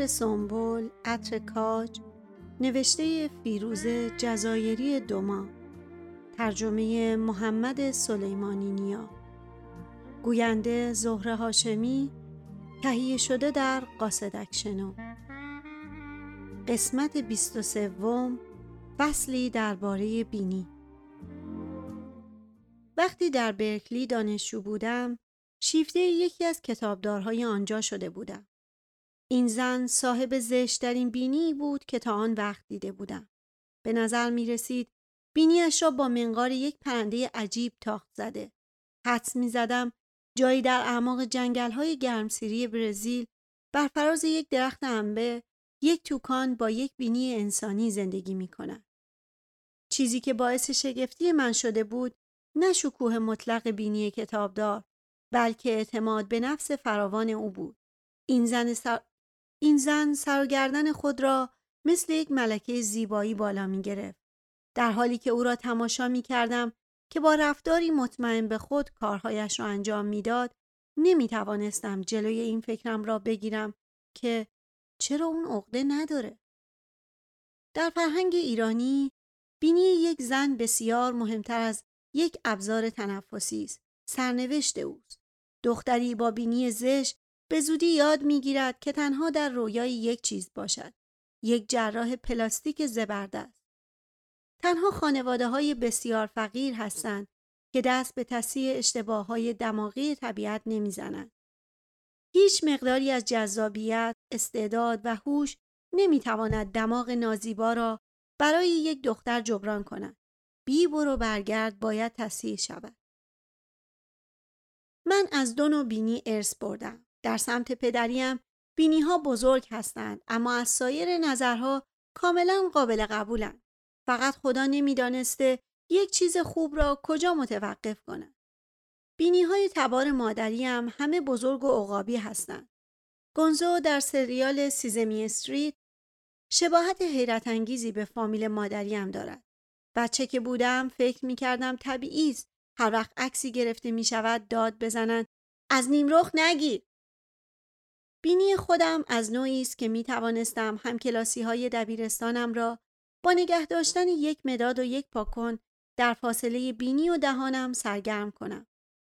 عطر سنبل، عطر کاج نوشته فیروز جزایری دوما. ترجمه محمد سلیمانی نیا. گوینده زهره هاشمی تهیه شده در قاصدک شنو قسمت 23 فصلی درباره بینی. وقتی در برکلی دانشجو بودم شیفته یکی از کتابدارهای آنجا شده بودم. این زن صاحب زشترین بینی بود که تا آن وقت دیده بودم. به نظر می رسید بینیش را با منقار یک پرنده عجیب تاخت زده. حدس می زدم جایی در اعماق جنگل های گرمسیری برزیل بر فراز یک درخت انبه یک توکان با یک بینی انسانی زندگی می کند. چیزی که باعث شگفتی من شده بود نه شکوه مطلق بینی کتابدار بلکه اعتماد به نفس فراوان او بود. این زن این زن سر و گردن خود را مثل یک ملکه زیبایی بالا می گرفت. در حالی که او را تماشا می کردم که با رفتاری مطمئن به خود کارهایش را انجام می‌داد نمی توانستم جلوی این فکرم را بگیرم که چرا اون عقده نداره. در فرهنگ ایرانی بینی یک زن بسیار مهمتر از یک ابزار تنفسی است. سرنوشت اوست. دختری با بینی زشت به زودی یاد می‌گیرد که تنها در رویای یک چیز باشد. یک جراح پلاستیک زبردست. تنها خانواده های بسیار فقیر هستند که دست به تصیح اشتباه های دماغی طبیعت نمی‌زنند. هیچ مقداری از جذابیت، استعداد و هوش نمی‌تواند دماغ نازیبا را برای یک دختر جبران کند. بی برو برگرد باید تصیح شود. من از دو نوع بینی ارث بردم. در سمت پدریم بینی ها بزرگ هستند اما از سایر نظرها کاملا قابل قبولند. فقط خدا نمی‌دانسته یک چیز خوب را کجا متوقف کند. بینی های تبار مادریم همه بزرگ و عقابی هستند. گونزو در سریال سیزمی استریت شباهت حیرت انگیزی به فامیل مادریم دارد. بچه که بودم فکر می کردم طبیعی است هر وقت عکسی گرفته می شود داد بزنند از نیمرخ نگیر بینی خودم از نوعی است که می توانستم هم کلاسی های دبیرستانم را با نگه داشتن یک مداد و یک پاکن در فاصله بینی و دهانم سرگرم کنم.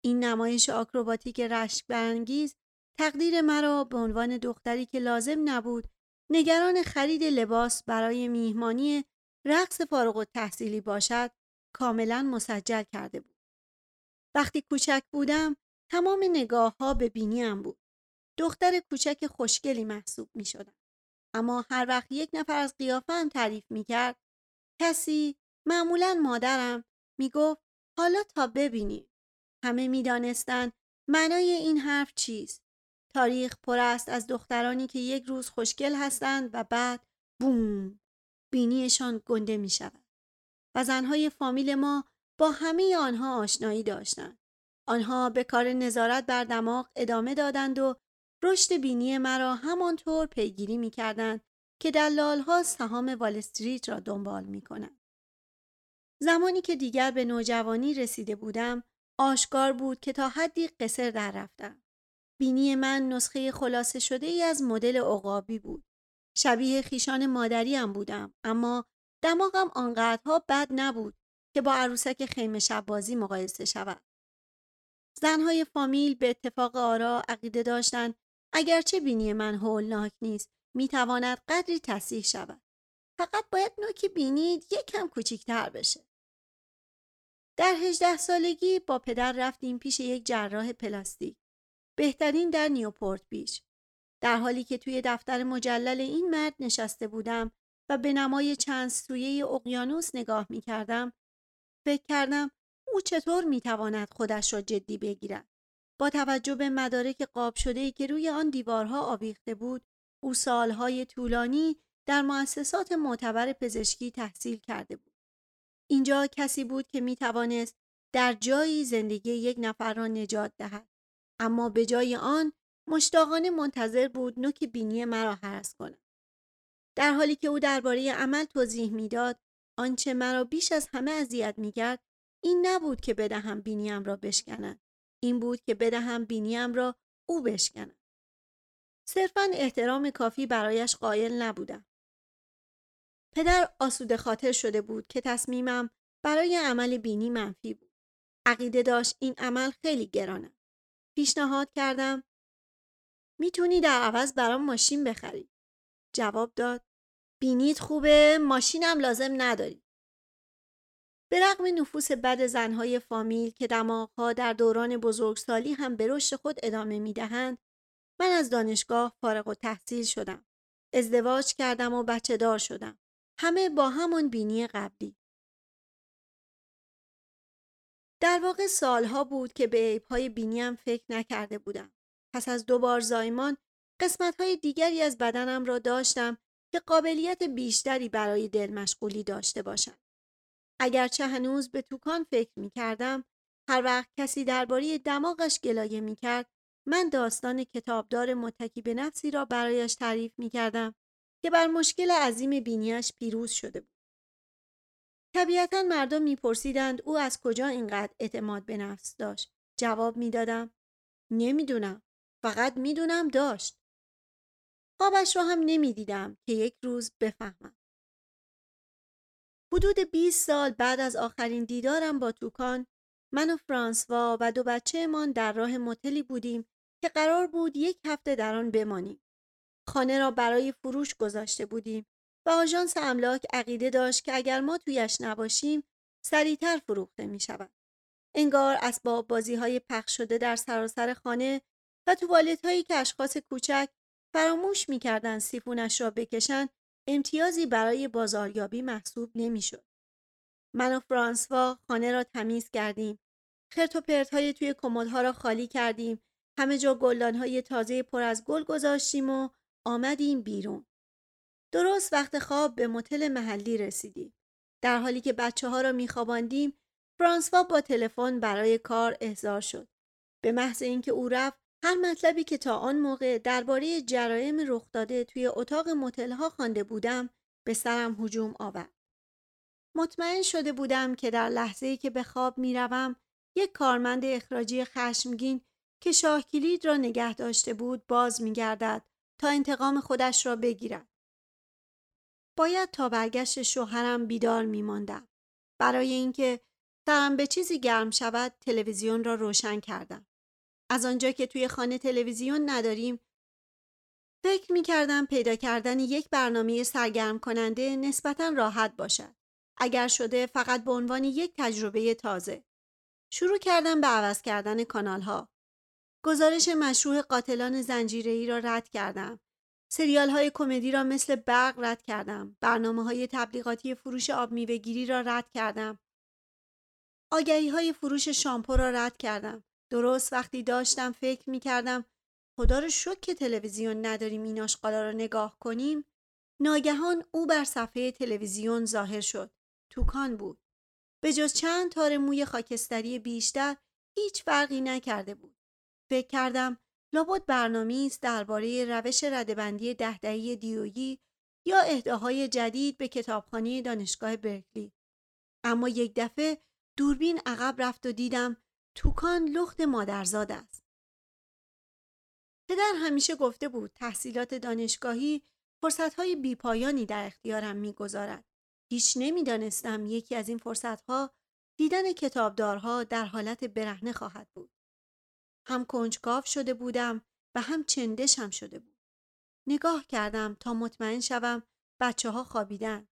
این نمایش آکروباتیک رشک برانگیز تقدیر مرا به عنوان دختری که لازم نبود نگران خرید لباس برای میهمانی رقص فارغ و تحصیلی باشد کاملا مسجل کرده بود. وقتی کوچک بودم تمام نگاه ها به بینیم بود. دختر کوچک خوشگلی محسوب می شدم. اما هر وقت یک نفر از قیافم تعریف می کرد کسی معمولا مادرم می گفت حالا تا ببینی. همه می دانستن معنای این حرف چیست. تاریخ پر است از دخترانی که یک روز خوشگل هستند و بعد بوم بینیشان گنده می شود. و زنهای فامیل ما با همه آنها آشنایی داشتند. آنها به کار نظارت بر دماغ ادامه دادند و رشد بینی مرا همانطور پیگیری می کردن که دلالها سهام وال استریت را دنبال می کنند. زمانی که دیگر به نوجوانی رسیده بودم آشکار بود که تا حدی قصر در رفتم. بینی من نسخه خلاصه شده ای از مدل عقابی بود. شبیه خیشان مادریم بودم اما دماغم آنقدرها بد نبود که با عروسک خیمه شب بازی مقایسه شود. زنهای فامیل به اتفاق آرا عقیده داشتند اگرچه بینی من هولناک نیست می‌تواند قدری تصیح شود. فقط باید نوک بینید یک کم کوچیکتر بشه. در هجده سالگی با پدر رفتیم پیش یک جراح پلاستیک. بهترین در نیوپورت بیش در حالی که توی دفتر مجلل این مرد نشسته بودم و به نمای چند سویه اقیانوس نگاه می کردم فکر کردم او چطور می تواند خودش را جدی بگیرد. با توجه به مدارک قاب شده که روی آن دیوارها آویخته بود او سالهای طولانی در مؤسسات معتبر پزشکی تحصیل کرده بود. اینجا کسی بود که می توانست در جایی زندگی یک نفر را نجات دهد. اما به جای آن مشتاقانه منتظر بود نوک بینی مرا حرس کند. در حالی که او درباره عمل توضیح می‌داد آنچه مرا بیش از همه اذیت می‌کرد این نبود که بدهم بینیم را بشکند. این بود که بدهم بینیم را او بشکند. صرفا احترام کافی برایش قائل نبودم. پدر آسوده خاطر شده بود که تصمیمم برای عمل بینی منفی بود. عقیده داشت این عمل خیلی گرانه. پیشنهاد کردم می‌تونی در عوض برام ماشین بخری. جواب داد بینیت خوبه ماشینم لازم نداری. به رغم نفوس بد زنهای فامیل که دماغها در دوران بزرگسالی هم به رشد خود ادامه می‌دهند من از دانشگاه فارغ و تحصیل شدم. ازدواج کردم و بچه دار شدم. همه با همان بینی قبلی. در واقع سالها بود که به عیبهای بینیم فکر نکرده بودم. پس از دو بار زایمان قسمتهای دیگری از بدنم را داشتم که قابلیت بیشتری برای دل مشغولی داشته باشم. اگرچه هنوز به توکان فکر می کردم، هر وقت کسی درباره دماغش گلایه می کرد، من داستان کتابدار متکی به نفسی را برایش تعریف می کردم که بر مشکل عظیم بینیش پیروز شده بود. طبیعتا مردم میپرسیدند او از کجا اینقدر اعتماد به نفس داشت. جواب می‌دادم نمی‌دونم. فقط می‌دونم داشت. خوابش را هم نمی‌دیدم که یک روز بفهمم. حدود 20 سال بعد از آخرین دیدارم با توکان من و فرانسوا و دو بچهمان در راه متلی بودیم که قرار بود یک هفته در آن بمانیم. خانه را برای فروش گذاشته بودیم و آژانس املاک عقیده داشت که اگر ما تویش نباشیم سریعتر فروخته می شود. انگار اسباب بازی های پخش شده در سراسر خانه و توالت هایی که اشخاص کوچک فراموش می کردن سیفونش را بکشند امتیازی برای بازاریابی محسوب نمی شد. من و فرانسوا خانه را تمیز کردیم. خرت و پرت های توی کمدها را خالی کردیم. همه جا گلدان های تازه پر از گل گذاشتیم و آمدیم بیرون. درست وقت خواب به متل محلی رسیدیم. در حالی که بچه ها را میخواباندیم فرانسوا با تلفن برای کار احضار شد. به محض اینکه او رفت هر مطلبی که تا آن موقع درباره جرایم رخ داده توی اتاق متل ها خوانده بودم به سرم هجوم آورد. مطمئن شده بودم که در لحظه ای که به خواب می‌روم یک کارمند اخراجی خشمگین که شاه کلید را نگه داشته بود باز میگردد تا انتقام خودش را بگیرد. باید تا برگشت شوهرم بیدار میماندم. برای اینکه سرم به چیزی گرم شود تلویزیون را روشن کردم. از آنجا که توی خانه تلویزیون نداریم فکر می کردم پیدا کردن یک برنامه سرگرم کننده نسبتا راحت باشد. اگر شده فقط به عنوان یک تجربه تازه. شروع کردم به عوض کردن کانال ها. گزارش مشروع قاتلان زنجیری را رد کردم. سریال های کمدی را مثل برق رد کردم. برنامه های تبلیغاتی فروش آب میوهگیری را رد کردم. آگهی های فروش شامپو را رد کردم. درست وقتی داشتم فکر می کردم خدا رو شک که تلویزیون نداریم این آشقالا را نگاه کنیم ناگهان او بر صفحه تلویزیون ظاهر شد. توکان بود. به جز چند تار موی خاکستری بیشتر هیچ فرقی نکرده بود. فکر کردم لابد برنامه است درباره روش ردبندی دهدهی دیویی یا اهداهای جدید به کتابخانه دانشگاه برکلی. اما یک دفعه دوربین عقب رفت و دیدم توکان لخت مادرزاد است. پدر همیشه گفته بود تحصیلات دانشگاهی فرصتهای بیپایانی در اختیارم می‌گذارد. هیچ نمی‌دانستم یکی از این فرصتها دیدن کتابدارها در حالت برهنه خواهد بود. هم کنجکاو شده بودم و هم چندشم شده بود. نگاه کردم تا مطمئن شوم بچه ها خوابیدن.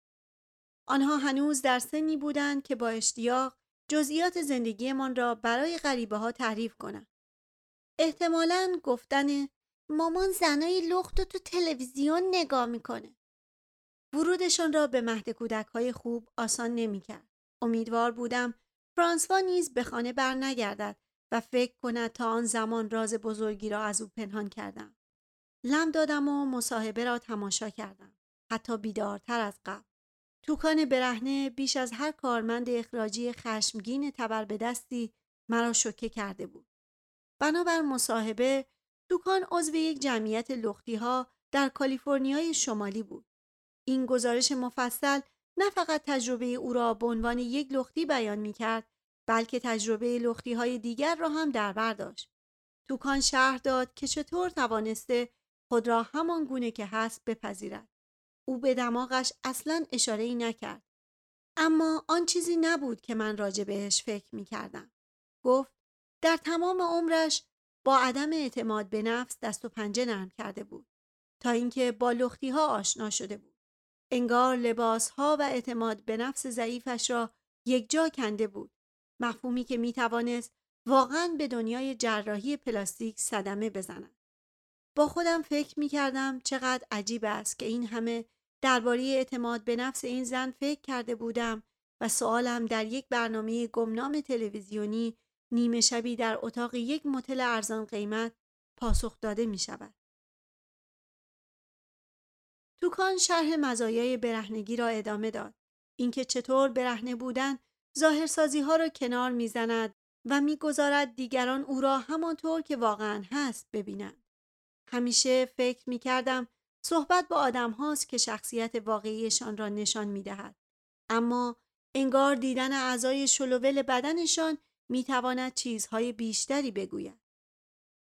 آنها هنوز در سنی بودند که با اشتیاق جزئیات زندگیمان را برای غریبه ها تعریف کنند. احتمالا گفتن مامان زنای لخت تو تلویزیون نگاه می‌کنه. ورودشان را به مهد کودک های خوب آسان نمی‌کرد. امیدوار بودم فرانسوا نیز به خانه بر نگردد و فکر کند تا آن زمان راز بزرگی را از او پنهان کردم. لم دادم و مصاحبه را تماشا کردم. حتی بیدارتر از قبل. توکان برهنه بیش از هر کارمند اخراجی خشمگین تبر به دستی مرا شوکه کرده بود. بنابر مصاحبه توکان عضو یک جمعیت لختی ها در کالیفرنیای شمالی بود. این گزارش مفصل نه فقط تجربه او را به عنوان یک لختی بیان می کرد بلکه تجربه لختی های دیگر را هم در بر داشت. توکان شهر داد که چطور توانسته خود را همان گونه که هست بپذیرد. او به دماغش اصلا اشاره ای نکرد. اما آن چیزی نبود که من راجع بهش فکر می کردم. گفت در تمام عمرش با عدم اعتماد به نفس دست و پنجه نرم کرده بود تا اینکه با لختی ها آشنا شده بود. انگار لباس ها و اعتماد به نفس ضعیفش را یک جا کنده بود. مفهومی که می توانست واقعا به دنیای جراحی پلاستیک صدمه بزند. با خودم فکر می کردم چقدر عجیب است که این همه درباره اعتماد به نفس این زن فکر کرده بودم و سوالم در یک برنامه گمنام تلویزیونی نیمه شبی در اتاق یک متل ارزان قیمت پاسخ داده می شود. توکان شرح مزایای برهنگی را ادامه داد. اینکه چطور برهنه بودن ظاهرسازی ها را کنار می‌زند و می‌گذارد دیگران او را همانطور که واقعا هست ببینند. همیشه فکر می کردم صحبت با آدم هاست که شخصیت واقعیشان را نشان می دهد. اما انگار دیدن اعضای شلوول بدنشان می تواند چیزهای بیشتری بگوید.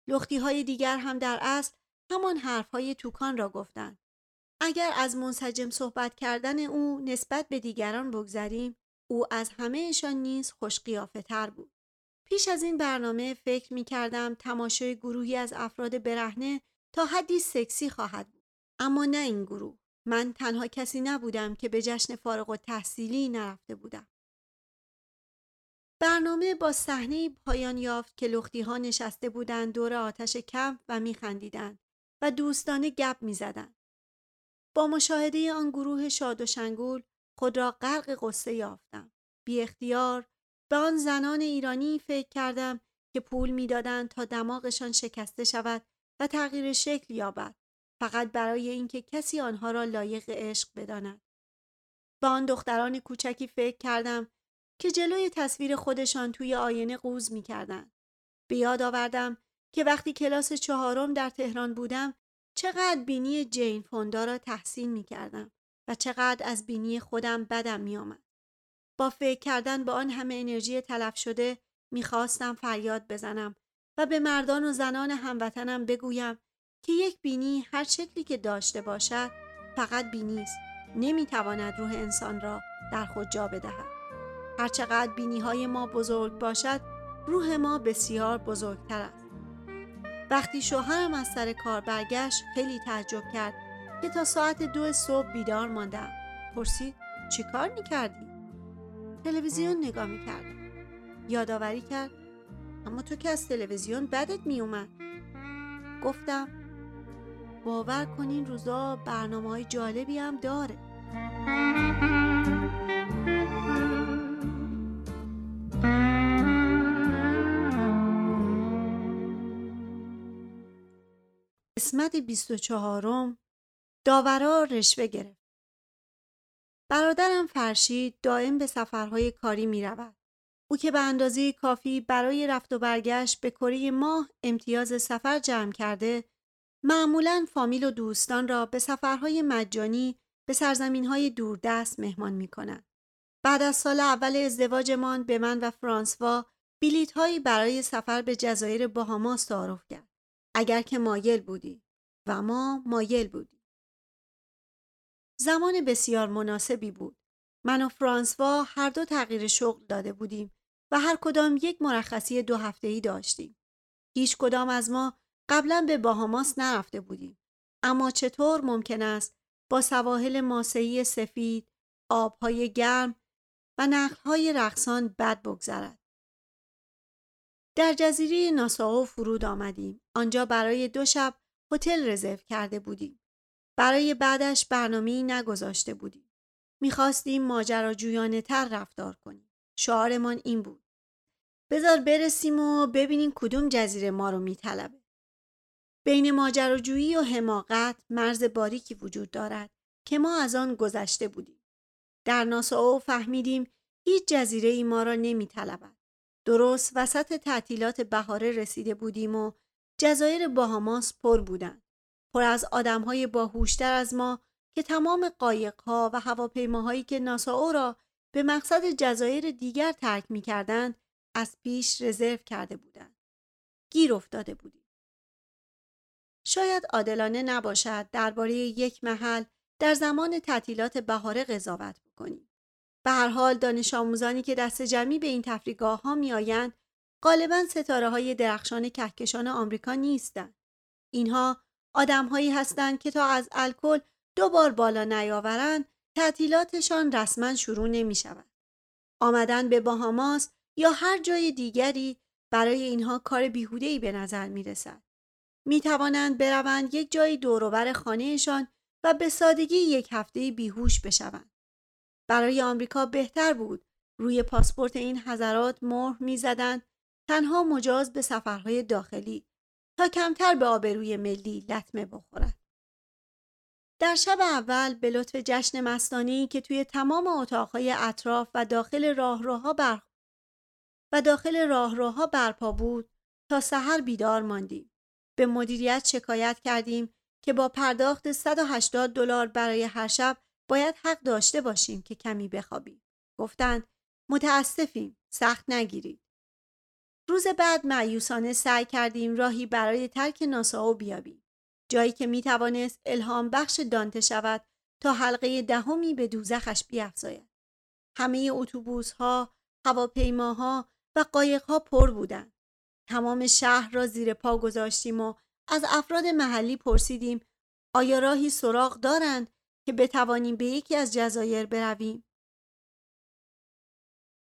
لختی های دیگر هم در اصل همان حرف های توکان را گفتند. اگر از منسجم صحبت کردن او نسبت به دیگران بگذریم او از همهشان نیز خوش تر بود. پیش از این برنامه فکر می کردم تماشای گروهی از افراد برهنه تا حدی سکسی خواهد. اما نه این گروه. من تنها کسی نبودم که به جشن فارغ و تحصیلی نرفته بودم. برنامه با صحنه پایان یافت که لختی ها نشسته بودند دور آتش کمپ و میخندیدند و دوستانه گپ می‌زدند. با مشاهده آن گروه شاد و شنگول خود را غرق قصه یافتم. بی اختیار به آن زنان ایرانی فکر کردم که پول می‌دادند تا دماغشان شکسته شود و تغییر شکل یابد فقط برای اینکه کسی آنها را لایق عشق بداند. با آن دختران کوچکی فکر کردم که جلوی تصویر خودشان توی آینه قوز می کردن. به یاد آوردم که وقتی کلاس چهارم در تهران بودم چقدر بینی جین فوندا را تحسین می کردم و چقدر از بینی خودم بدم می آمد. با فکر کردن به آن همه انرژی تلف شده می‌خواستم فریاد بزنم و به مردان و زنان هموطنم بگویم که یک بینی هر شکلی که داشته باشد فقط بینی است. نمی‌تواند روح انسان را در خود جا بدهد. هرچقدر بینی های ما بزرگ باشد روح ما بسیار بزرگتر است. وقتی شوهرم از سر کار برگشت خیلی تعجب کرد که تا ساعت دو صبح بیدار ماندم. پرسید چی کار می‌کردی؟ تلویزیون نگاه می‌کردم یادآوری کرد اما تو که از تلویزیون بدت میومد گفتم باور کنین روزا برنامه های جالبی هم داره قسمت 24 داورا رشوه گرفت. برادرم فرشید دائم به سفرهای کاری می رود. او که به اندازه کافی برای رفت و برگشت به کره ماه امتیاز سفر جمع کرده معمولا فامیل و دوستان را به سفرهای مجانی به سرزمین های دوردست مهمان می کند. بعد از سال اول ازدواجمان به من و فرانسوا بیلیت هایی برای سفر به جزایر باهاماس تعارف کرد. اگر که مایل بودی و ما مایل بودیم. زمان بسیار مناسبی بود. من و فرانسوا هر دو تغییر شغل داده بودیم و هر کدام یک مرخصی دو هفته ای داشتیم. هیچ کدام از ما قبلا به باهاماس نرفته بودیم. اما چطور ممکن است با سواحل ماسهی سفید، آبهای گرم و نخلهای رقصان بد بگذرد؟ در جزیره ناساو فرود آمدیم. آنجا برای دو شب هتل رزرو کرده بودیم. برای بعدش برنامه نگذاشته بودیم. می‌خواستیم ماجراجویانه تر رفتار کنیم. شعارمان این بود. بذار برسیم و ببینیم کدوم جزیره ما رو میطلبه. بین ماجراجویی و حماقت مرز باریکی وجود دارد که ما از آن گذشته بودیم. در ناساو فهمیدیم هیچ جزیره ای ما را نمیطلبد. درست وسط تعطیلات بهاره رسیده بودیم و جزایر باهاماس پر بودند. پر از آدمهای باهوشتر از ما که تمام قایقها و هواپیماهایی که ناساو را به مقصد جزایر دیگر ترک می کردند از پیش رزرو کرده بودند. گیر افتاده بودیم. شاید عادلانه نباشد درباره یک محل در زمان تعطیلات بهاره قضاوت بکنیم. به هر حال دانش آموزانی که دست جمعی به این تفریگاه ها می آیند غالبا ستاره های درخشان کهکشان آمریکا نیستند. اینها آدمهایی هستند که تا از الکل دو بار بالا نیاورند تعطیلاتشان رسما شروع نمی شود. آمدن به باهاماس یا هر جای دیگری برای اینها کار ای به نظر می رسد. می توانند بروند یک جای دوروبر خانهشان و به سادگی یک هفته بیهوش بشوند. برای آمریکا بهتر بود روی پاسپورت این حضرات مهر می‌زدند تنها مجاز به سفرهای داخلی تا کمتر به آبروی ملی لطمه بخورد. در شب اول به لطف جشن مستانی که توی تمام اتاقهای اطراف و داخل راهروها بر و داخل راهروها برپا بود تا سحر بیدار ماندیم. به مدیریت شکایت کردیم که با پرداخت 180 دلار برای هر شب باید حق داشته باشیم که کمی بخوابیم. گفتند متاسفیم سخت نگیرید. روز بعد معیوسانه سعی کردیم راهی برای ترک ناساو بیابیم. جایی که می توانست الهام بخش دانته شود تا حلقه دهمی به دوزخش بیافزاید. همه اتوبوس ها، هواپیماها و قایق ها پر بودند. تمام شهر را زیر پا گذاشتیم و از افراد محلی پرسیدیم آیا راهی سراغ دارند که بتوانیم به یکی از جزایر برویم؟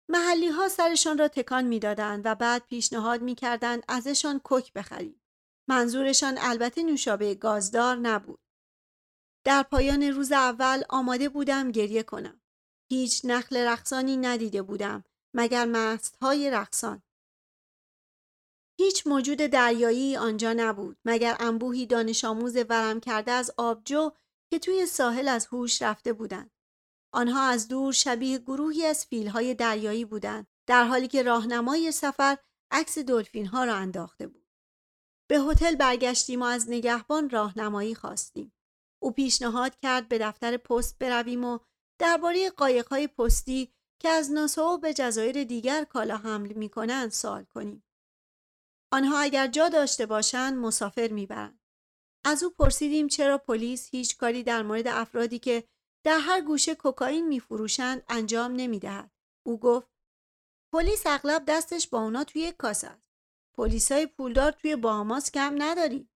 محلی ها سرشان را تکان می‌دادند و بعد پیشنهاد می‌کردند ازشان کوک بخریم. منظورشان البته نوشابه گازدار نبود. در پایان روز اول آماده بودم گریه کنم. هیچ نخل رقصانی ندیده بودم مگر مست های رقصان. هیچ موجود دریایی آنجا نبود مگر انبوهی دانش آموز ورم کرده از آبجو که توی ساحل از هوش رفته بودند. آنها از دور شبیه گروهی از فیلهای دریایی بودند در حالی که راهنمای سفر عکس دلفین ها را انداخته بود. به هتل برگشتیم و از نگهبان راهنمایی خواستیم. او پیشنهاد کرد به دفتر پست برویم و درباره قایقهای پستی که از ناسو به جزایر دیگر کالا حمل می کنند سوال کنیم. آنها اگر جا داشته باشند مسافر می‌برند. از او پرسیدیم چرا پلیس هیچ کاری در مورد افرادی که در هر گوشه کوکائین میفروشند انجام نمی‌دهد. او گفت پلیس اغلب دستش با اونا توی یک کاسه است. پلیسای پولدار توی باهاماس کم نداری.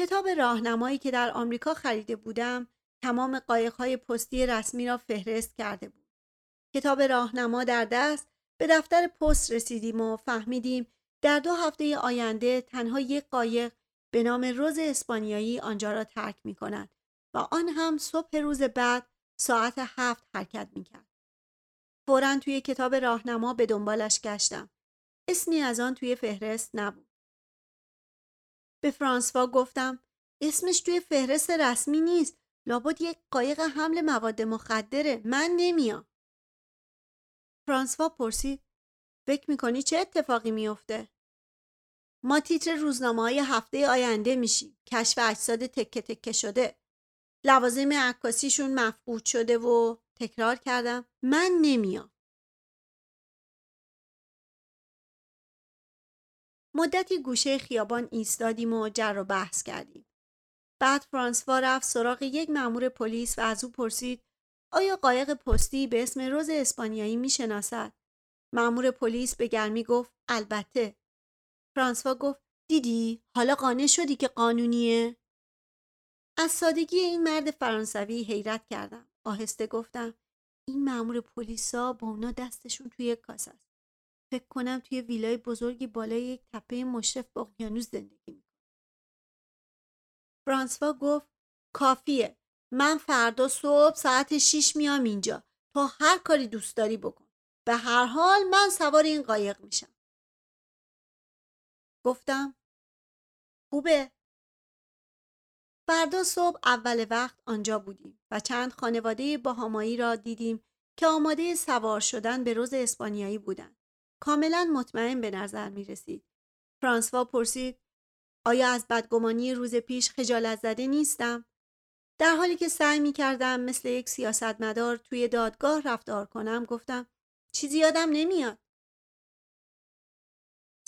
کتاب راهنمایی که در آمریکا خریده بودم تمام قایقهای پستی رسمی را فهرست کرده بود. کتاب راهنما در دست به دفتر پست رسیدیم و فهمیدیم در دو هفته آینده تنها یک قایق به نام روز اسپانیایی آنجا را ترک می کند و آن هم صبح روز بعد ساعت هفت حرکت می کرد. فورا توی کتاب راهنما به دنبالش گشتم. اسمی از آن توی فهرست نبود. به فرانسوا گفتم اسمش توی فهرست رسمی نیست. لابد یک قایق حمل مواد مخدره. من نمیام. فرانسوا پرسید فکر می‌کنی چه اتفاقی میافته؟ ما تیتر روزنامه های هفته آینده میشیم. کشف اجساد تکه تکه شده. لوازم عکاسیشون مفقود شده و تکرار کردم من نمیام. مدتی گوشه خیابان ایستادیم و جر و بحث کردیم. بعد فرانسوا رفت سراغ یک مأمور پلیس و از او پرسید آیا قایق پستی به اسم روز اسپانیایی می‌شناسد؟ مأمور پلیس به گرمی گفت البته. فرانسوا گفت دیدی حالا قانع شدی که قانونیه؟ از سادگی این مرد فرانسوی حیرت کردم. آهسته گفتم این مأمور پلیسا با اونا دستشون توی کاس است. فکر کنم توی ویلای بزرگی بالای یک تپه مشرف به اقیانوس زندگی می‌کنه. فرانسوا گفت کافیه. من فردا صبح ساعت 6 میام اینجا. تو هر کاری دوست داری بکن. به هر حال من سوار این قایق میشم. گفتم خوبه فردا صبح اول وقت آنجا بودیم و چند خانواده باهامایی را دیدیم که آماده سوار شدن به روز اسپانیایی بودند. کاملا مطمئن به نظر می رسید. فرانسوا پرسید آیا از بدگمانی روز پیش خجالت زده نیستم؟ در حالی که سعی می کردم مثل یک سیاستمدار توی دادگاه رفتار کنم گفتم چیزی یادم نمیاد.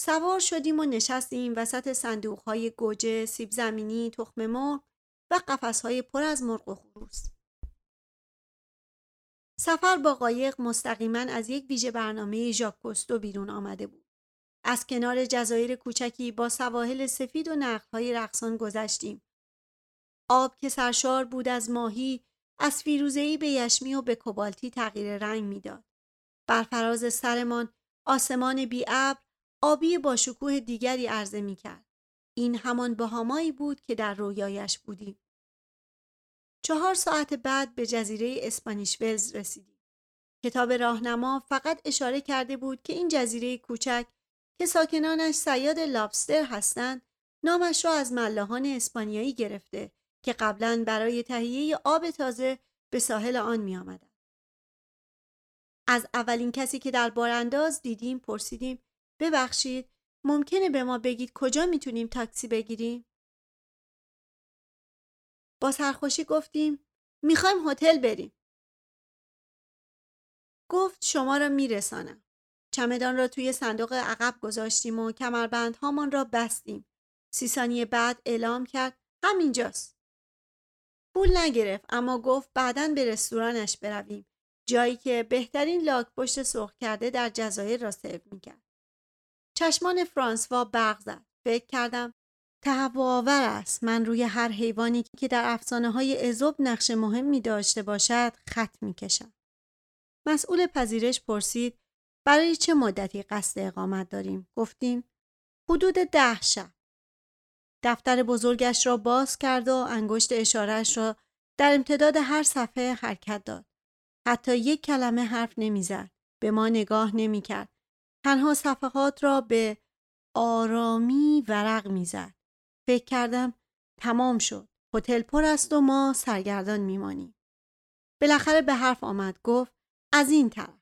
سوار شدیم و نشستیم وسط صندوق های گوجه، سیب زمینی، تخم مرغ و قفس های پر از مرغ و خروس. سفر با قایق مستقیما از یک ویژه برنامه ژاک کوستو بیرون آمده بود. از کنار جزایر کوچکی با سواحل سفید و نخلهای رقصان گذشتیم. آب که سرشار بود از ماهی از فیروزهی به یشمی و به کوبالتی تغییر رنگ می‌داد. بر فراز سرمان آسمان بی آبی با شکوه دیگری عرضه می کرد. این همان بهامایی بود که در رویایش بودیم. چهار ساعت بعد به جزیره اسپانیش ولز رسیدیم. کتاب راهنما فقط اشاره کرده بود که این جزیره کوچک که ساکنانش سیاد لابستر هستند نامش را از ملاحان اسپانیایی گرفته که قبلا برای تهیه آب تازه به ساحل آن می آمدن. از اولین کسی که در بارانداز دیدیم پرسیدیم ببخشید ممکنه به ما بگید کجا می‌تونیم تاکسی بگیریم؟ با سرخوشی گفتیم می‌خوایم هتل بریم. گفت شما را میرسانم. چمدان را توی صندوق عقب گذاشتیم و کمربندهامان را بستیم. سی ثانیه بعد اعلام کرد همینجاست. پول نگرفت اما گفت بعدا به رستورانش برویم. جایی که بهترین لاک پشت سرخ کرده در جزایر را سرو می‌کرد. چشمان فرانسوا برق زد. فکر کردم تهوع است من روی هر حیوانی که در افسانه های ازوب نقش مهمی داشته باشد خط می‌کشم. مسئول پذیرش پرسید برای چه مدتی قصد اقامت داریم؟ گفتیم حدود ده شب. دفتر بزرگش را باز کرد و انگشت اشارش را در امتداد هر صفحه حرکت داد. حتی یک کلمه حرف نمی‌زد. به ما نگاه نمی‌کرد. تنها صفحات را به آرامی ورق می‌زد. فکر کردم تمام شد. هتل پر است و ما سرگردان میمانیم. بالاخره به حرف آمد گفت از این طرف.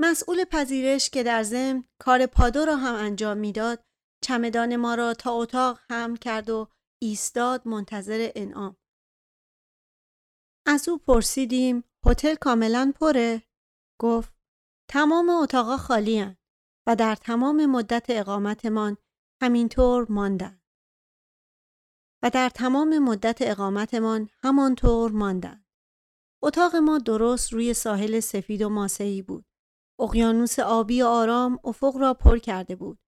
مسئول پذیرش که در ضمن کار پادو را هم انجام می‌داد چمدان ما را تا اتاق هم کرد و ایستاد منتظر انعام. از او پرسیدیم هتل کاملا پره؟ گفت تمام اتاقا خالی و در تمام مدت اقامتمان همینطور ماندن. و در تمام مدت اقامتمان همانطور ماندن. اتاق ما درست روی ساحل سفید و ماسهی بود. اقیانوس آبی و آرام افق را پر کرده بود.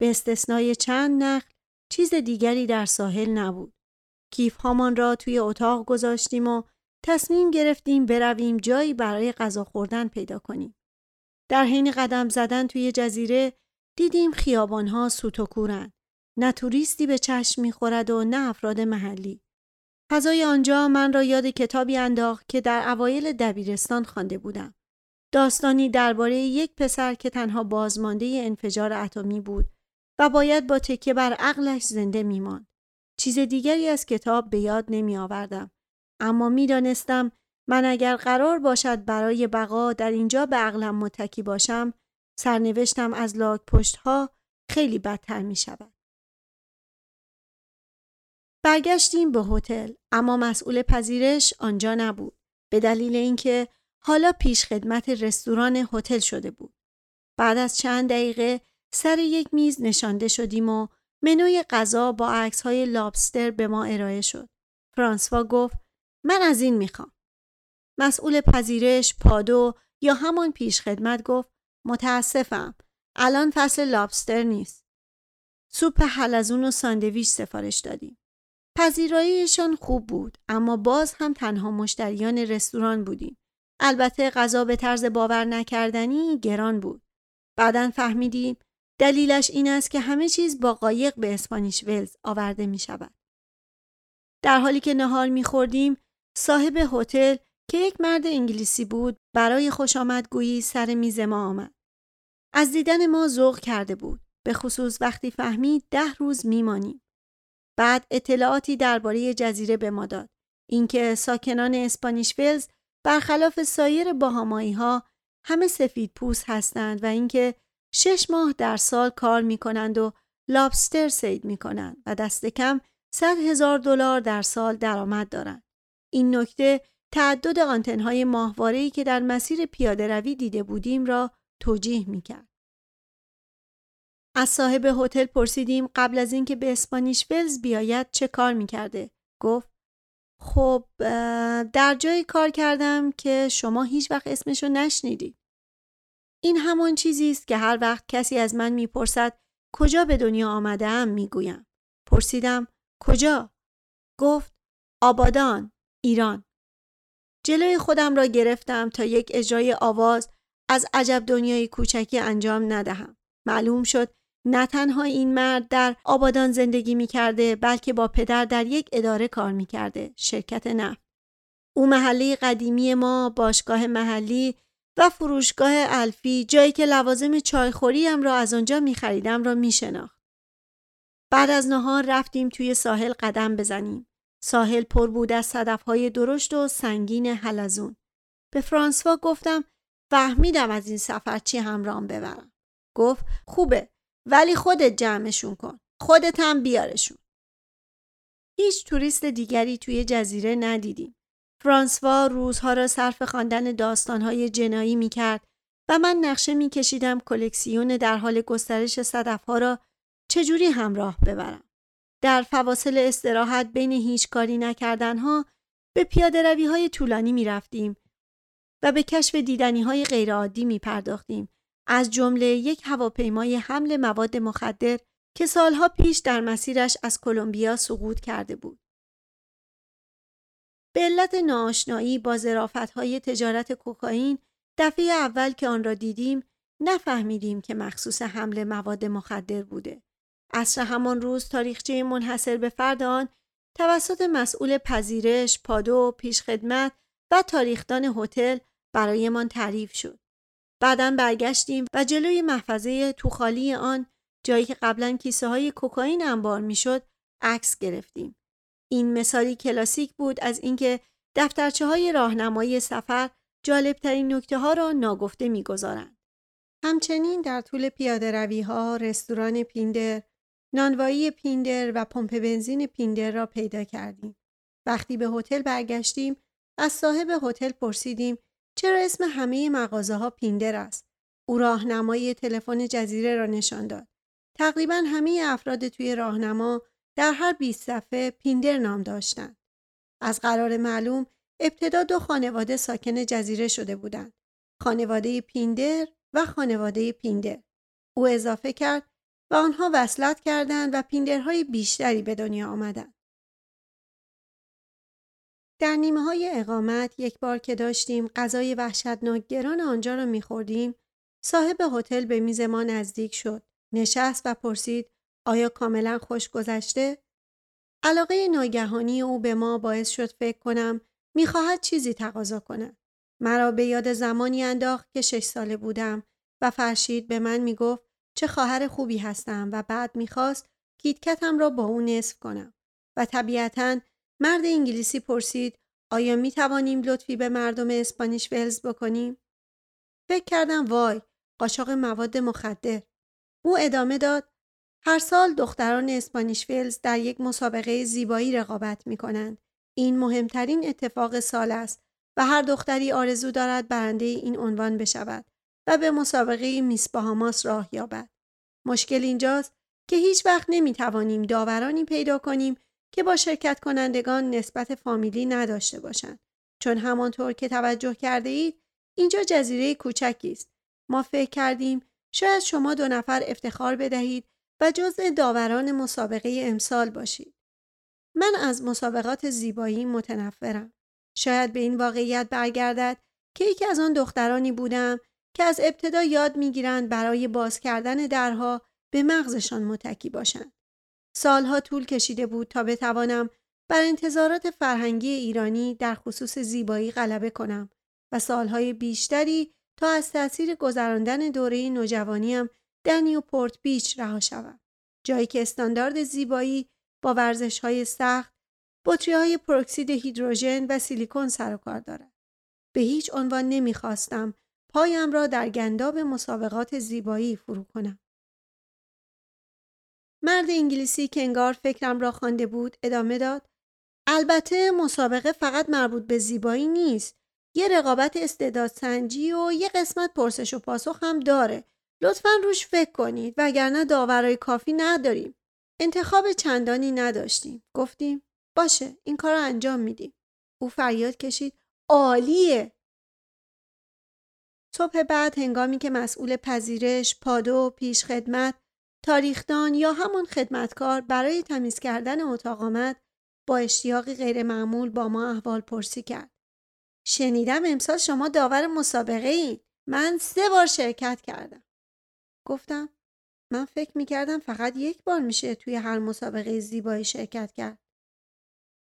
به استثنای چند نخل چیز دیگری در ساحل نبود. کیف هامان را توی اتاق گذاشتیم و تصمیم گرفتیم برویم جایی برای غذا خوردن پیدا کنیم. در حین قدم زدن توی جزیره دیدیم خیابانها سوت و کورن. نه توریستی به چشم می‌خورد و نه افراد محلی. فضای آنجا من را یاد کتابی انداخت که در اوایل دبیرستان خوانده بودم. داستانی درباره یک پسر که تنها بازمانده انفجار اتمی بود و باید با تکیه بر عقلش زنده میماند. چیز دیگری از کتاب به یاد نمی آوردم. اما می‌دانستم من اگر قرار باشد برای بقا در اینجا به عقلم متکی باشم سرنوشتم از لاک پشت ها خیلی بدتر می شود. برگشتیم به هتل اما مسئول پذیرش آنجا نبود به دلیل اینکه حالا پیش خدمت رستوران هتل شده بود. بعد از چند دقیقه سر یک میز نشانده شدیم و منوی غذا با عکس های لابستر به ما ارائه شد. فرانسوا گفت من از این می‌خوام. مسئول پذیرش پادو یا همان پیش خدمت گفت متاسفم الان فصل لابستر نیست. سوپ حلزون و ساندویچ سفارش دادیم. پذیراییشان خوب بود اما باز هم تنها مشتریان رستوران بودیم. البته غذا به طرز باور نکردنی گران بود. بعدا فهمیدیم دلیلش این است که همه چیز با قایق به اسپانیش ولز آورده می شود. در حالی که نهار می خوردیم صاحب هتل که یک مرد انگلیسی بود برای خوش آمدگویی سر میز ما آمد. از دیدن ما ذوق کرده بود. به خصوص وقتی فهمید ده روز میمانیم. بعد اطلاعاتی درباره جزیره به ما داد. اینکه ساکنان اسپانیش ولز برخلاف سایر باهامایی ها همه سفید پوست هستند و اینکه شش ماه در سال کار می کنند و لابستر سید می کنند و دست کم 100 هزار دلار در سال درآمد دارند. این نکته تعدد آنتنهای ماهواره‌ای که در مسیر پیاده روی دیده بودیم را توجیه می کرد. از صاحب هتل پرسیدیم قبل از اینکه به اسپانیش ولز بیاید چه کار می‌کرده گفت خب در جایی کار کردم که شما هیچ وقت اسمشو نشنیدید این همان چیزی است که هر وقت کسی از من می‌پرسد کجا به دنیا آمدم می‌گویم. پرسیدم کجا؟ گفت آبادان ایران. جلوی خودم را گرفتم تا یک اجرای آواز از عجب دنیای کوچکی انجام ندهم. معلوم شد نه تنها این مرد در آبادان زندگی می کرده بلکه با پدر در یک اداره کار می کرده شرکت نفت. او محله قدیمی ما باشگاه محلی و فروشگاه الفی جایی که لوازم چایخوری را از آنجا می خریدم را می شناخت. بعد از نهار رفتیم توی ساحل قدم بزنیم. ساحل پر بود از صدفهای درشت و سنگین حلزون. به فرانسوا گفتم فهمیدم از این سفر چی همرام ببرم. گفت خوبه ولی خودت جمعشون کن. خودت هم بیارشون. هیچ توریست دیگری توی جزیره ندیدیم. فرانسوا روزها را صرف خواندن داستانهای جنایی می کرد و من نقشه می کشیدم کلکسیون در حال گسترش صدفها را چجوری همراه ببرم. در فواصل استراحت بین هیچ کاری نکردنها به پیاده روی های طولانی می رفتیم و به کشف دیدنی های غیرعادی می پرداختیم. از جمله یک هواپیمای حمل مواد مخدر که سالها پیش در مسیرش از کلمبیا سقوط کرده بود. به علت ناآشنایی با های تجارت کوکائین دفعه اول که آن را دیدیم نفهمیدیم که مخصوص حمل مواد مخدر بوده. عصر همان روز تاریخچه منحصر به فرد آن توسط مسئول پذیرش، پادو، پیشخدمت و تاریخدان هتل برایمان تعریف شد. بعدا برگشتیم و جلوی محفظه توخالی آن جایی که قبلا کیسه های کوکائین انبار می‌شد عکس گرفتیم. این مثالی کلاسیک بود از اینکه دفترچه های راهنمایی سفر جالبترین نکته ها را ناگفته می‌گذارند. همچنین در طول پیاده روی ها رستوران پیندر، نانوایی پیندر و پمپ بنزین پیندر را پیدا کردیم. وقتی به هتل برگشتیم از صاحب هتل پرسیدیم چرا اسم همه مغازه ها پیندر است. او راهنمای تلفن جزیره را نشان داد. تقریبا همه افراد توی راهنما در هر 20 صفحه پیندر نام داشتند. از قرار معلوم ابتدا دو خانواده ساکن جزیره شده بودند. خانواده پیندر و خانواده پیندر. او اضافه کرد و آنها وصلت کردند و پیندرهای بیشتری به دنیا آمدند. در نیمه های اقامت یک بار که داشتیم غذای وحشتناک گران آنجا را میخوردیم صاحب هتل به میز ما نزدیک شد نشست و پرسید آیا کاملا خوش گذشته؟ علاقه ناگهانی او به ما باعث شد فکر کنم می‌خواهد چیزی تقاضا کند. مرا به یاد زمانی انداخت که شش ساله بودم و فرشید به من می‌گفت چه خواهر خوبی هستم و بعد می‌خواست کیتکتم را با او نصف کنم و طبیعتا مرد انگلیسی پرسید آیا می توانیم لطفی به مردم اسپانیش ولز بکنیم؟ فکر کردم وای قاچاق مواد مخدر. او ادامه داد هر سال دختران اسپانیش ولز در یک مسابقه زیبایی رقابت می کنند. این مهمترین اتفاق سال است و هر دختری آرزو دارد برنده این عنوان بشود و به مسابقه میس باهاماس راه یابد. مشکل اینجاست که هیچ وقت نمی توانیم داورانی پیدا کنیم که با شرکت کنندگان نسبت فامیلی نداشته باشند. چون همانطور که توجه کرده اید اینجا جزیره کوچکی است. ما فکر کردیم شاید شما دو نفر افتخار بدهید و جزء داوران مسابقه امسال باشید. من از مسابقات زیبایی متنفرم. شاید به این واقعیت برگردد که یکی از آن دخترانی بودم که از ابتدا یاد می‌گیرند برای باز کردن درها به مغزشان متکی باشند. سالها طول کشیده بود تا بتوانم بر انتظارات فرهنگی ایرانی در خصوص زیبایی غلبه کنم و سالهای بیشتری تا از تاثیر گذراندن دوره نوجوانیم در نیوپورت بیچ رها شوم. جایی که استاندارد زیبایی با ورزش های سخت، بطری های پروکسید هیدروژن و سیلیکون سر و کار دارد. به هیچ عنوان نمی‌خواستم پایم را در گنداب مسابقات زیبایی فرو کنم. مرد انگلیسی که انگار فکرم را خوانده بود ادامه داد البته مسابقه فقط مربوط به زیبایی نیست یه رقابت استعداد سنجی و یه قسمت پرسش و پاسخ هم داره لطفا روش فکر کنید وگرنه داورای کافی نداریم. انتخاب چندانی نداشتیم. گفتیم باشه این کار رو انجام میدیم. او فریاد کشید عالیه. صبح بعد هنگامی که مسئول پذیرش، پادو، پیشخدمت، تاریخدان یا همان خدمتکار برای تمیز کردن اتاق آمد با اشتیاقی غیرمعمول با ما احوال پرسی کرد. شنیدم امسال شما داور مسابقه ای. من سه بار شرکت کردم. گفتم من فکر می‌کردم فقط یک بار میشه توی هر مسابقه زیبایی شرکت کرد.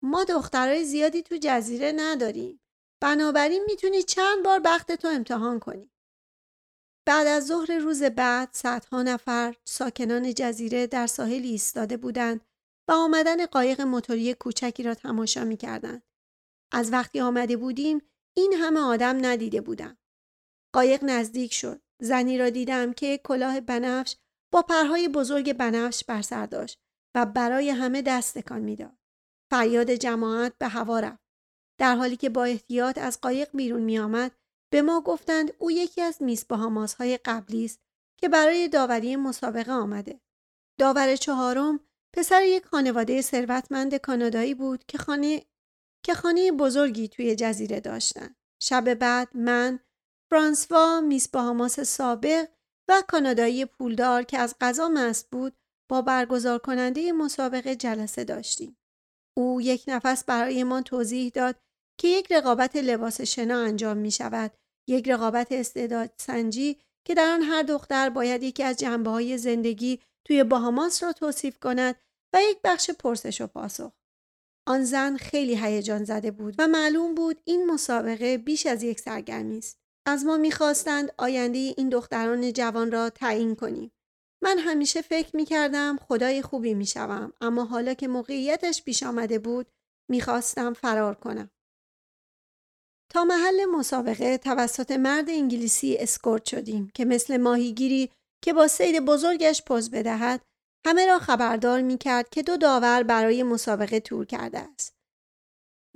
ما دخترای زیادی تو جزیره نداریم. بنابراین می‌تونی چند بار بخت تو امتحان کنی. بعد از ظهر روز بعد صدها نفر ساکنان جزیره در ساحلی ایستاده بودند و آمدن قایق موتوری کوچکی را تماشا می‌کردند. از وقتی آمده بودیم این همه آدم ندیده بودم. قایق نزدیک شد. زنی را دیدم که کلاه بنفش با پرهای بزرگ بنفش بر سر داشت و برای همه دست تکان می‌داد. فریاد جماعت به هوا رفت. در حالی که با احتیاط از قایق بیرون می آمد به ما گفتند او یکی از میس باهاماس های قبلی است که برای داوری مسابقه آمده. داور چهارم پسر یک خانواده ثروتمند کانادایی بود که خانه که خانه بزرگی توی جزیره داشتند. شب بعد من، فرانسوا، میس باهاماس سابق و کانادایی پولدار که از غذا مست بود با برگزار کننده مسابقه جلسه داشتیم. او یک نفس برای ما توضیح داد که یک رقابت لباس شنا انجام می شود. یک رقابت استعداد سنجی که در آن هر دختر باید یکی از جنبه های زندگی توی باهاماس را توصیف کند و یک بخش پرسش و پاسخ. آن زن خیلی هیجان زده بود و معلوم بود این مسابقه بیش از یک سرگرمی است. از ما می‌خواستند آینده این دختران جوان را تعیین کنیم. من همیشه فکر می کردم خدای خوبی می شوم اما حالا که موقعیتش پیش آمده بود می‌خواستم فرار کنم. تا محل مسابقه توسط مرد انگلیسی اسکورت شدیم که مثل ماهیگیری که با صید بزرگش پوز بدهد همه را خبردار می کرد که دو داور برای مسابقه تور کرده است.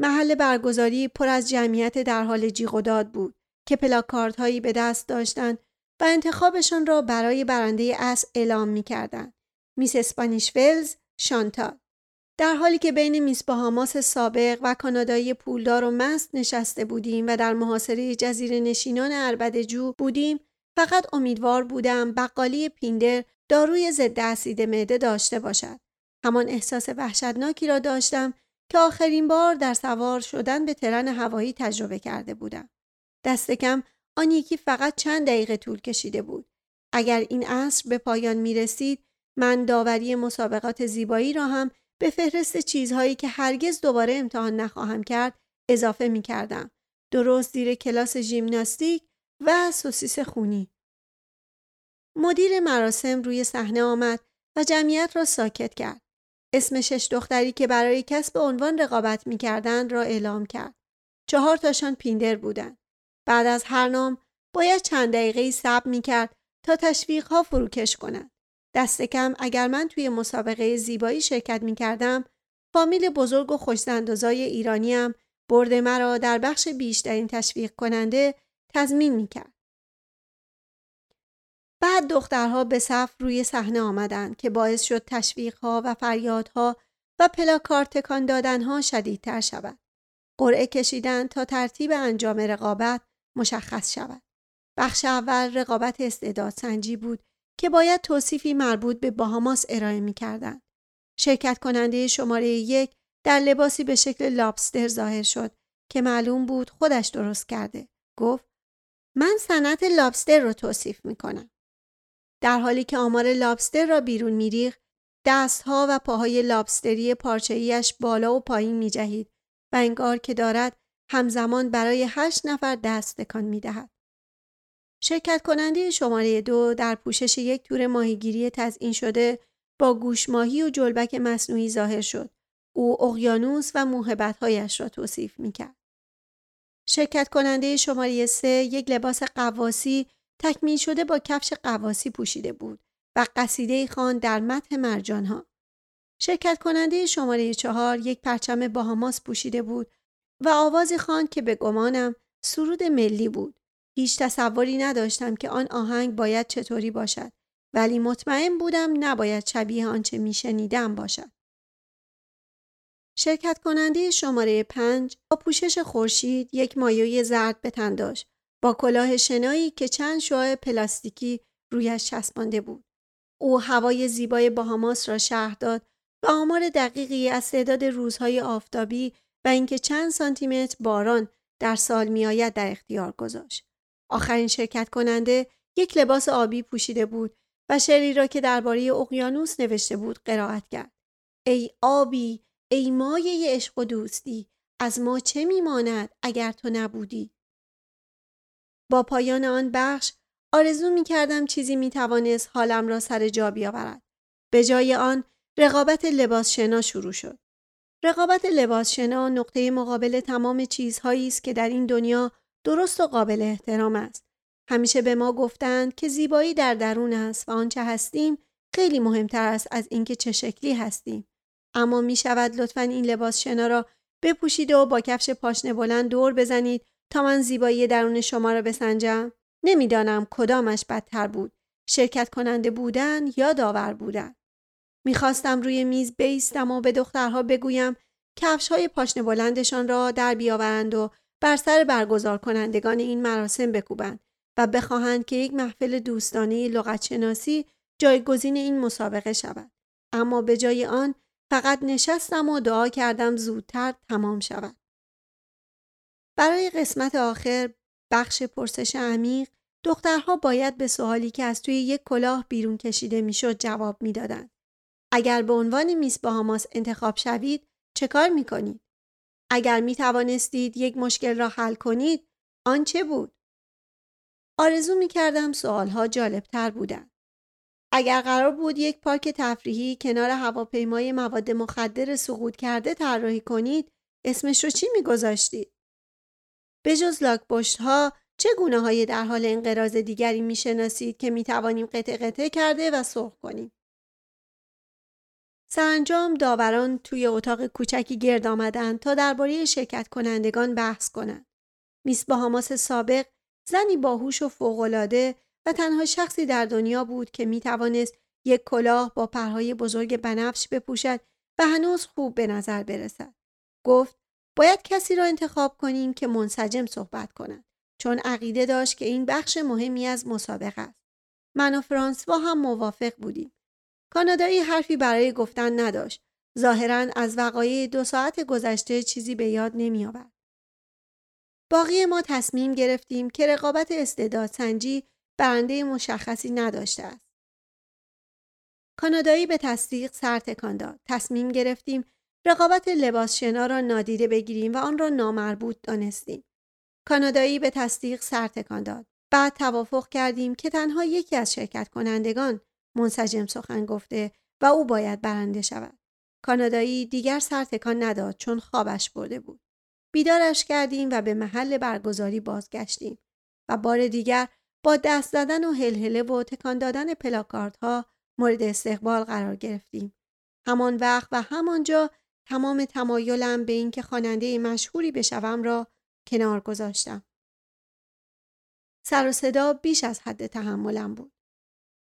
محل برگزاری پر از جمعیت در حال جیغ و داد بود که پلاکاردهایی به دست داشتند و انتخابشان را برای برنده اس اعلام می کردن. میس اسپانیش ولز، شانتال. در حالی که بین میس باهاماس سابق و کانادایی پولدار و مست نشسته بودیم و در محاصره جزیره نشینان عربدجو بودیم فقط امیدوار بودم بقالی پیندر داروی ضد اسید معده داشته باشد. همان احساس وحشتناکی را داشتم که آخرین بار در سوار شدن به ترن هوایی تجربه کرده بودم. دست کم آن یکی فقط چند دقیقه طول کشیده بود. اگر این عصر به پایان می رسید من داوری مسابقات زیبایی را هم به فهرست چیزهایی که هرگز دوباره امتحان نخواهم کرد اضافه می کردم. درست زیر کلاس ژیمناستیک و سوسیس خونی. مدیر مراسم روی صحنه آمد و جمعیت را ساکت کرد. اسم شش دختری که برای کسب عنوان رقابت می کردن را اعلام کرد. چهار تاشان پیندر بودند. بعد از هر نام باید چند دقیقه صبر می کرد تا تشویق ها فروکش کنند. دست کم اگر من توی مسابقه زیبایی شرکت می کردم فامیل بزرگ و خوشزندازای ایرانیم برد مرا در بخش بیشترین تشویق کننده تضمین می کرد. بعد دخترها به صف روی صحنه آمدند که باعث شد تشویقها و فریادها و پلاکار تکان دادنها شدیدتر شود. قرعه کشیدن تا ترتیب انجام رقابت مشخص شود. بخش اول رقابت استعداد سنجی بود که باید توصیفی مربوط به باهاماس ارائه می کردن. شرکت کننده شماره یک در لباسی به شکل لابستر ظاهر شد که معلوم بود خودش درست کرده. گفت من صنعت لابستر رو توصیف می کنم. در حالی که آمار لابستر را بیرون میریخت دستها و پاهای لابستری پارچه‌ایش بالا و پایین می جهید و انگار که دارد همزمان برای هشت نفر دست تکان می دهد. شرکت کننده شماره دو در پوشش یک تور ماهیگیری تزئین شده با گوش ماهی و جلبک مصنوعی ظاهر شد. او اقیانوس و موهبتهایش را توصیف می کرد. شرکت کننده شماره سه یک لباس قواسی تکمیل شده با کفش قواسی پوشیده بود و قصیده خان در متح مرجانها. شرکت کننده شماره چهار یک پرچم باهاماس پوشیده بود و آوازی خان که به گمانم سرود ملی بود. هیچ تصوری نداشتم که آن آهنگ باید چطوری باشد ولی مطمئن بودم نباید شبیه آنچه میشنیدم باشد. شرکت کننده شماره پنج با پوشش خورشید یک مایوی زرد به تن داشت با کلاه شنایی که چند شعاع پلاستیکی رویش چسبانده بود. او هوای زیبای باهاماس را شهر داد و آمار دقیقی از تعداد روزهای آفتابی و اینکه چند سانتیمتر باران در سال میآید در اختیار گذاشت. آخرین شرکت کننده یک لباس آبی پوشیده بود و شعری را که درباره اقیانوس نوشته بود قرائت کرد. ای آبی، ای مایه عشق و دوستی، از ما چه میماند اگر تو نبودی؟ با پایان آن بخش آرزو می کردم چیزی می توانست حالم را سر جا بیاورد. به جای آن رقابت لباس شنا شروع شد. رقابت لباس شنا نقطه مقابل تمام چیزهایی است که در این دنیا درست و قابل احترام است. همیشه به ما گفتند که زیبایی در درون است و آنچه هستیم خیلی مهمتر است از اینکه چه شکلی هستیم. اما می شود لطفا این لباس شنا را بپوشید و با کفش پاشنه بلند دور بزنید تا من زیبایی درون شما را بسنجم؟ نمی‌دانم کدامش بدتر بود. شرکت کننده بودن یا داور بودن. می‌خواستم روی میز بیستم و به دخترها بگویم کفش های پاشنه بلندشان را در بیاورند و بر سر برگزار کنندگان این مراسم بکوبند و بخواهند که یک محفل دوستانه لغتشناسی جایگزین این مسابقه شود. اما به جای آن فقط نشستم و دعا کردم زودتر تمام شود. برای قسمت آخر بخش پرسش عمیق دخترها باید به سوالی که از توی یک کلاه بیرون کشیده می‌شد جواب می‌دادند. اگر به عنوان میس باهاماس انتخاب شوید چه کار می کنید؟ اگر می توانستید یک مشکل را حل کنید آن چه بود؟ آرزو می کردم جالب تر بودن. اگر قرار بود یک پارک تفریحی کنار هواپیمای مواد مخدر سقوط کرده طراحی کنید اسمش رو چی می گذاشتید؟ به جز لاکپشت ها چه گونه های در حال انقراض دیگری می شناسید که می توانیم قطع قطع کرده و سرخ کنیم؟ سرانجام داوران توی اتاق کوچکی گرد آمدند تا درباره شرکت کنندگان بحث کنند. میس باهاماس سابق زنی باهوش و فوقالعاده و تنها شخصی در دنیا بود که می توانست یک کلاه با پرهای بزرگ بنفش بپوشد و هنوز خوب به نظر برسد. گفت باید کسی را انتخاب کنیم که منسجم صحبت کند چون عقیده داشت که این بخش مهمی از مسابقه است. من و فرانسوا هم موافق بودیم. کانادایی حرفی برای گفتن نداشت. ظاهرا از وقایع دو ساعت گذشته چیزی به یاد نمی آورد. باقی ما تصمیم گرفتیم که رقابت استعداد سنجی برنده مشخصی نداشته است. کانادایی به تصدیق سر تکان داد. تصمیم گرفتیم رقابت لباس شنا را نادیده بگیریم و آن را نامربوط دانستیم. کانادایی به تصدیق سر تکان داد. بعد توافق کردیم که تنها یکی از شرکت کنندگان منسجم سخن گفته و او باید برنده شود. کانادایی دیگر سر تکان نداد چون خوابش برده بود. بیدارش کردیم و به محل برگزاری بازگشتیم و بار دیگر با دست زدن و هلهله و تکان دادن پلاکاردها مورد استقبال قرار گرفتیم. همان وقت و همانجا تمام تمایلم به اینکه خواننده مشهوری بشوم را کنار گذاشتم. سر و صدا بیش از حد تحملم بود.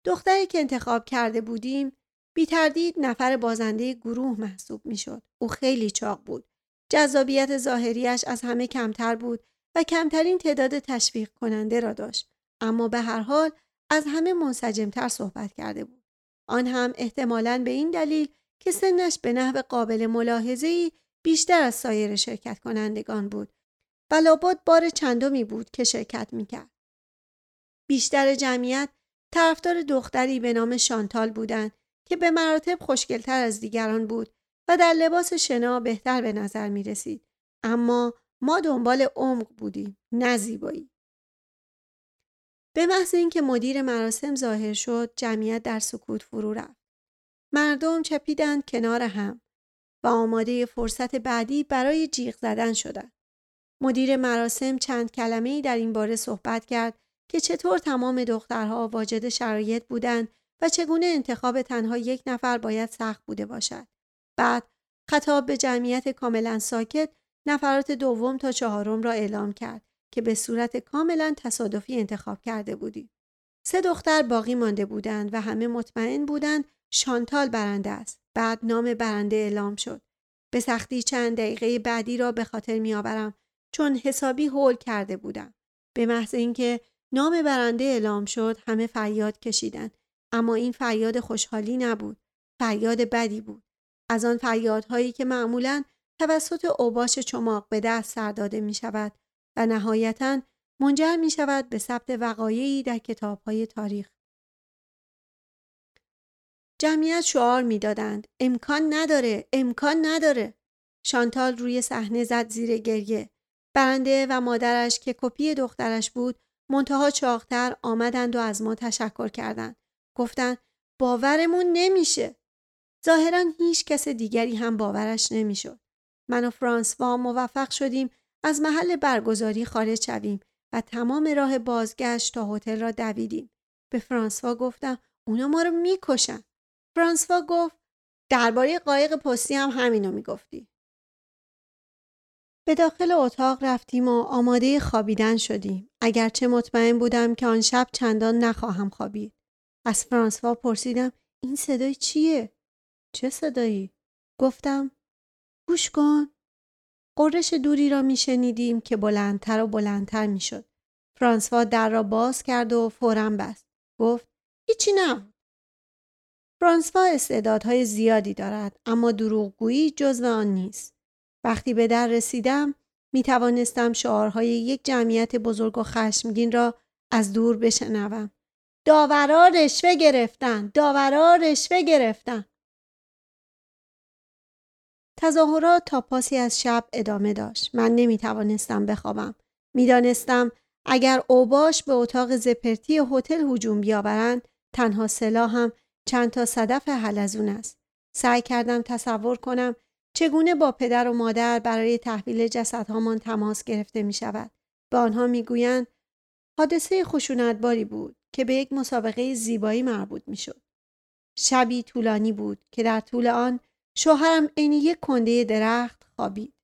دختری که انتخاب کرده بودیم بی تردید نفر بازنده گروه محسوب می شد. او خیلی چاق بود. جذابیت ظاهریش از همه کمتر بود و کمترین تعداد تشویق کننده را داشت. اما به هر حال از همه منسجمتر صحبت کرده بود. آن هم احتمالاً به این دلیل که سنش به نحو قابل ملاحظه‌ای بیشتر از سایر شرکت کنندگان بود و لابد بار چندمی بود که شرکت می‌کرد. بیشتر جمعیت طرفدار دختری به نام شانتال بودند که به مراتب خوشگلتر از دیگران بود و در لباس شنا بهتر به نظر می رسید. اما ما دنبال عمق بودیم نه زیبایی. به محض اینکه مدیر مراسم ظاهر شد جمعیت در سکوت فرو رفت. مردم چپیدند کنار هم و آماده فرصت بعدی برای جیغ زدن شدند. مدیر مراسم چند کلمه در این باره صحبت کرد که چطور تمام دخترها واجد شرایط بودند و چگونه انتخاب تنها یک نفر باید سخت بوده باشد. بعد خطاب به جمعیت کاملا ساکت نفرات دوم تا چهارم را اعلام کرد که به صورت کاملا تصادفی انتخاب کرده بودیم. سه دختر باقی مانده بودند و همه مطمئن بودند شانتال برنده است. بعد نام برنده اعلام شد. به سختی چند دقیقه بعدی را به خاطر میآورم چون حسابی هول کرده بودم. به محض اینکه نام برنده اعلام شد همه فریاد کشیدند اما این فریاد خوشحالی نبود. فریاد بدی بود. از آن فریادهایی که معمولا توسط اوباش چماق به دست سر داده می شود و نهایتا منجر می شود به ثبت وقایعی در کتاب های تاریخ. جمعیت شعار می‌دادند. امکان نداره امکان نداره. شانتال روی صحنه زد زیر گریه. برنده و مادرش که کپی دخترش بود منتها چاقتر آمدند و از ما تشکر کردند. گفتند باورمون نمیشه. ظاهرا هیچ کس دیگری هم باورش نمی‌شد. من و فرانسوا موفق شدیم از محل برگزاری خارج شویم و تمام راه بازگشت تا هتل را دویدیم. به فرانسوا گفتم اونا ما رو می‌کشن. فرانسوا گفت درباره قایق پستی هم همینو می‌گفتی. به داخل اتاق رفتیم و آماده خوابیدن شدیم. اگرچه مطمئن بودم که آن شب چندان نخواهم خوابید. از فرانسوا پرسیدم این صدای چیه؟ چه صدایی؟ گفتم گوش کن. قررش دوری را میشنیدیم که بلندتر و بلندتر می‌شد. فرانسوا در را باز کرد و فورا بست. گفت هیچی نبود فرانسوا استعدادهای زیادی دارد اما دروغگویی جزو آن نیست. وقتی به در رسیدم می توانستم شعارهای یک جمعیت بزرگ و خشمگین را از دور بشنوم. داورا رشوه گرفتن، داورا رشوه گرفتن. تظاهرات تا پاسی از شب ادامه داشت. من نمی توانستم بخوابم. می‌دانستم اگر اوباش به اتاق زپرتی هتل هجوم بیاورند تنها سلاحم چند تا صدف حلزون است. سعی کردم تصور کنم چگونه با پدر و مادر برای تحویل جسدهامان تماس گرفته می شود. به آنها می گویند حادثه خشونتباری بود که به یک مسابقه زیبایی مربوط می شد. شبی طولانی بود که در طول آن شوهرم عین یک کنده درخت خوابید.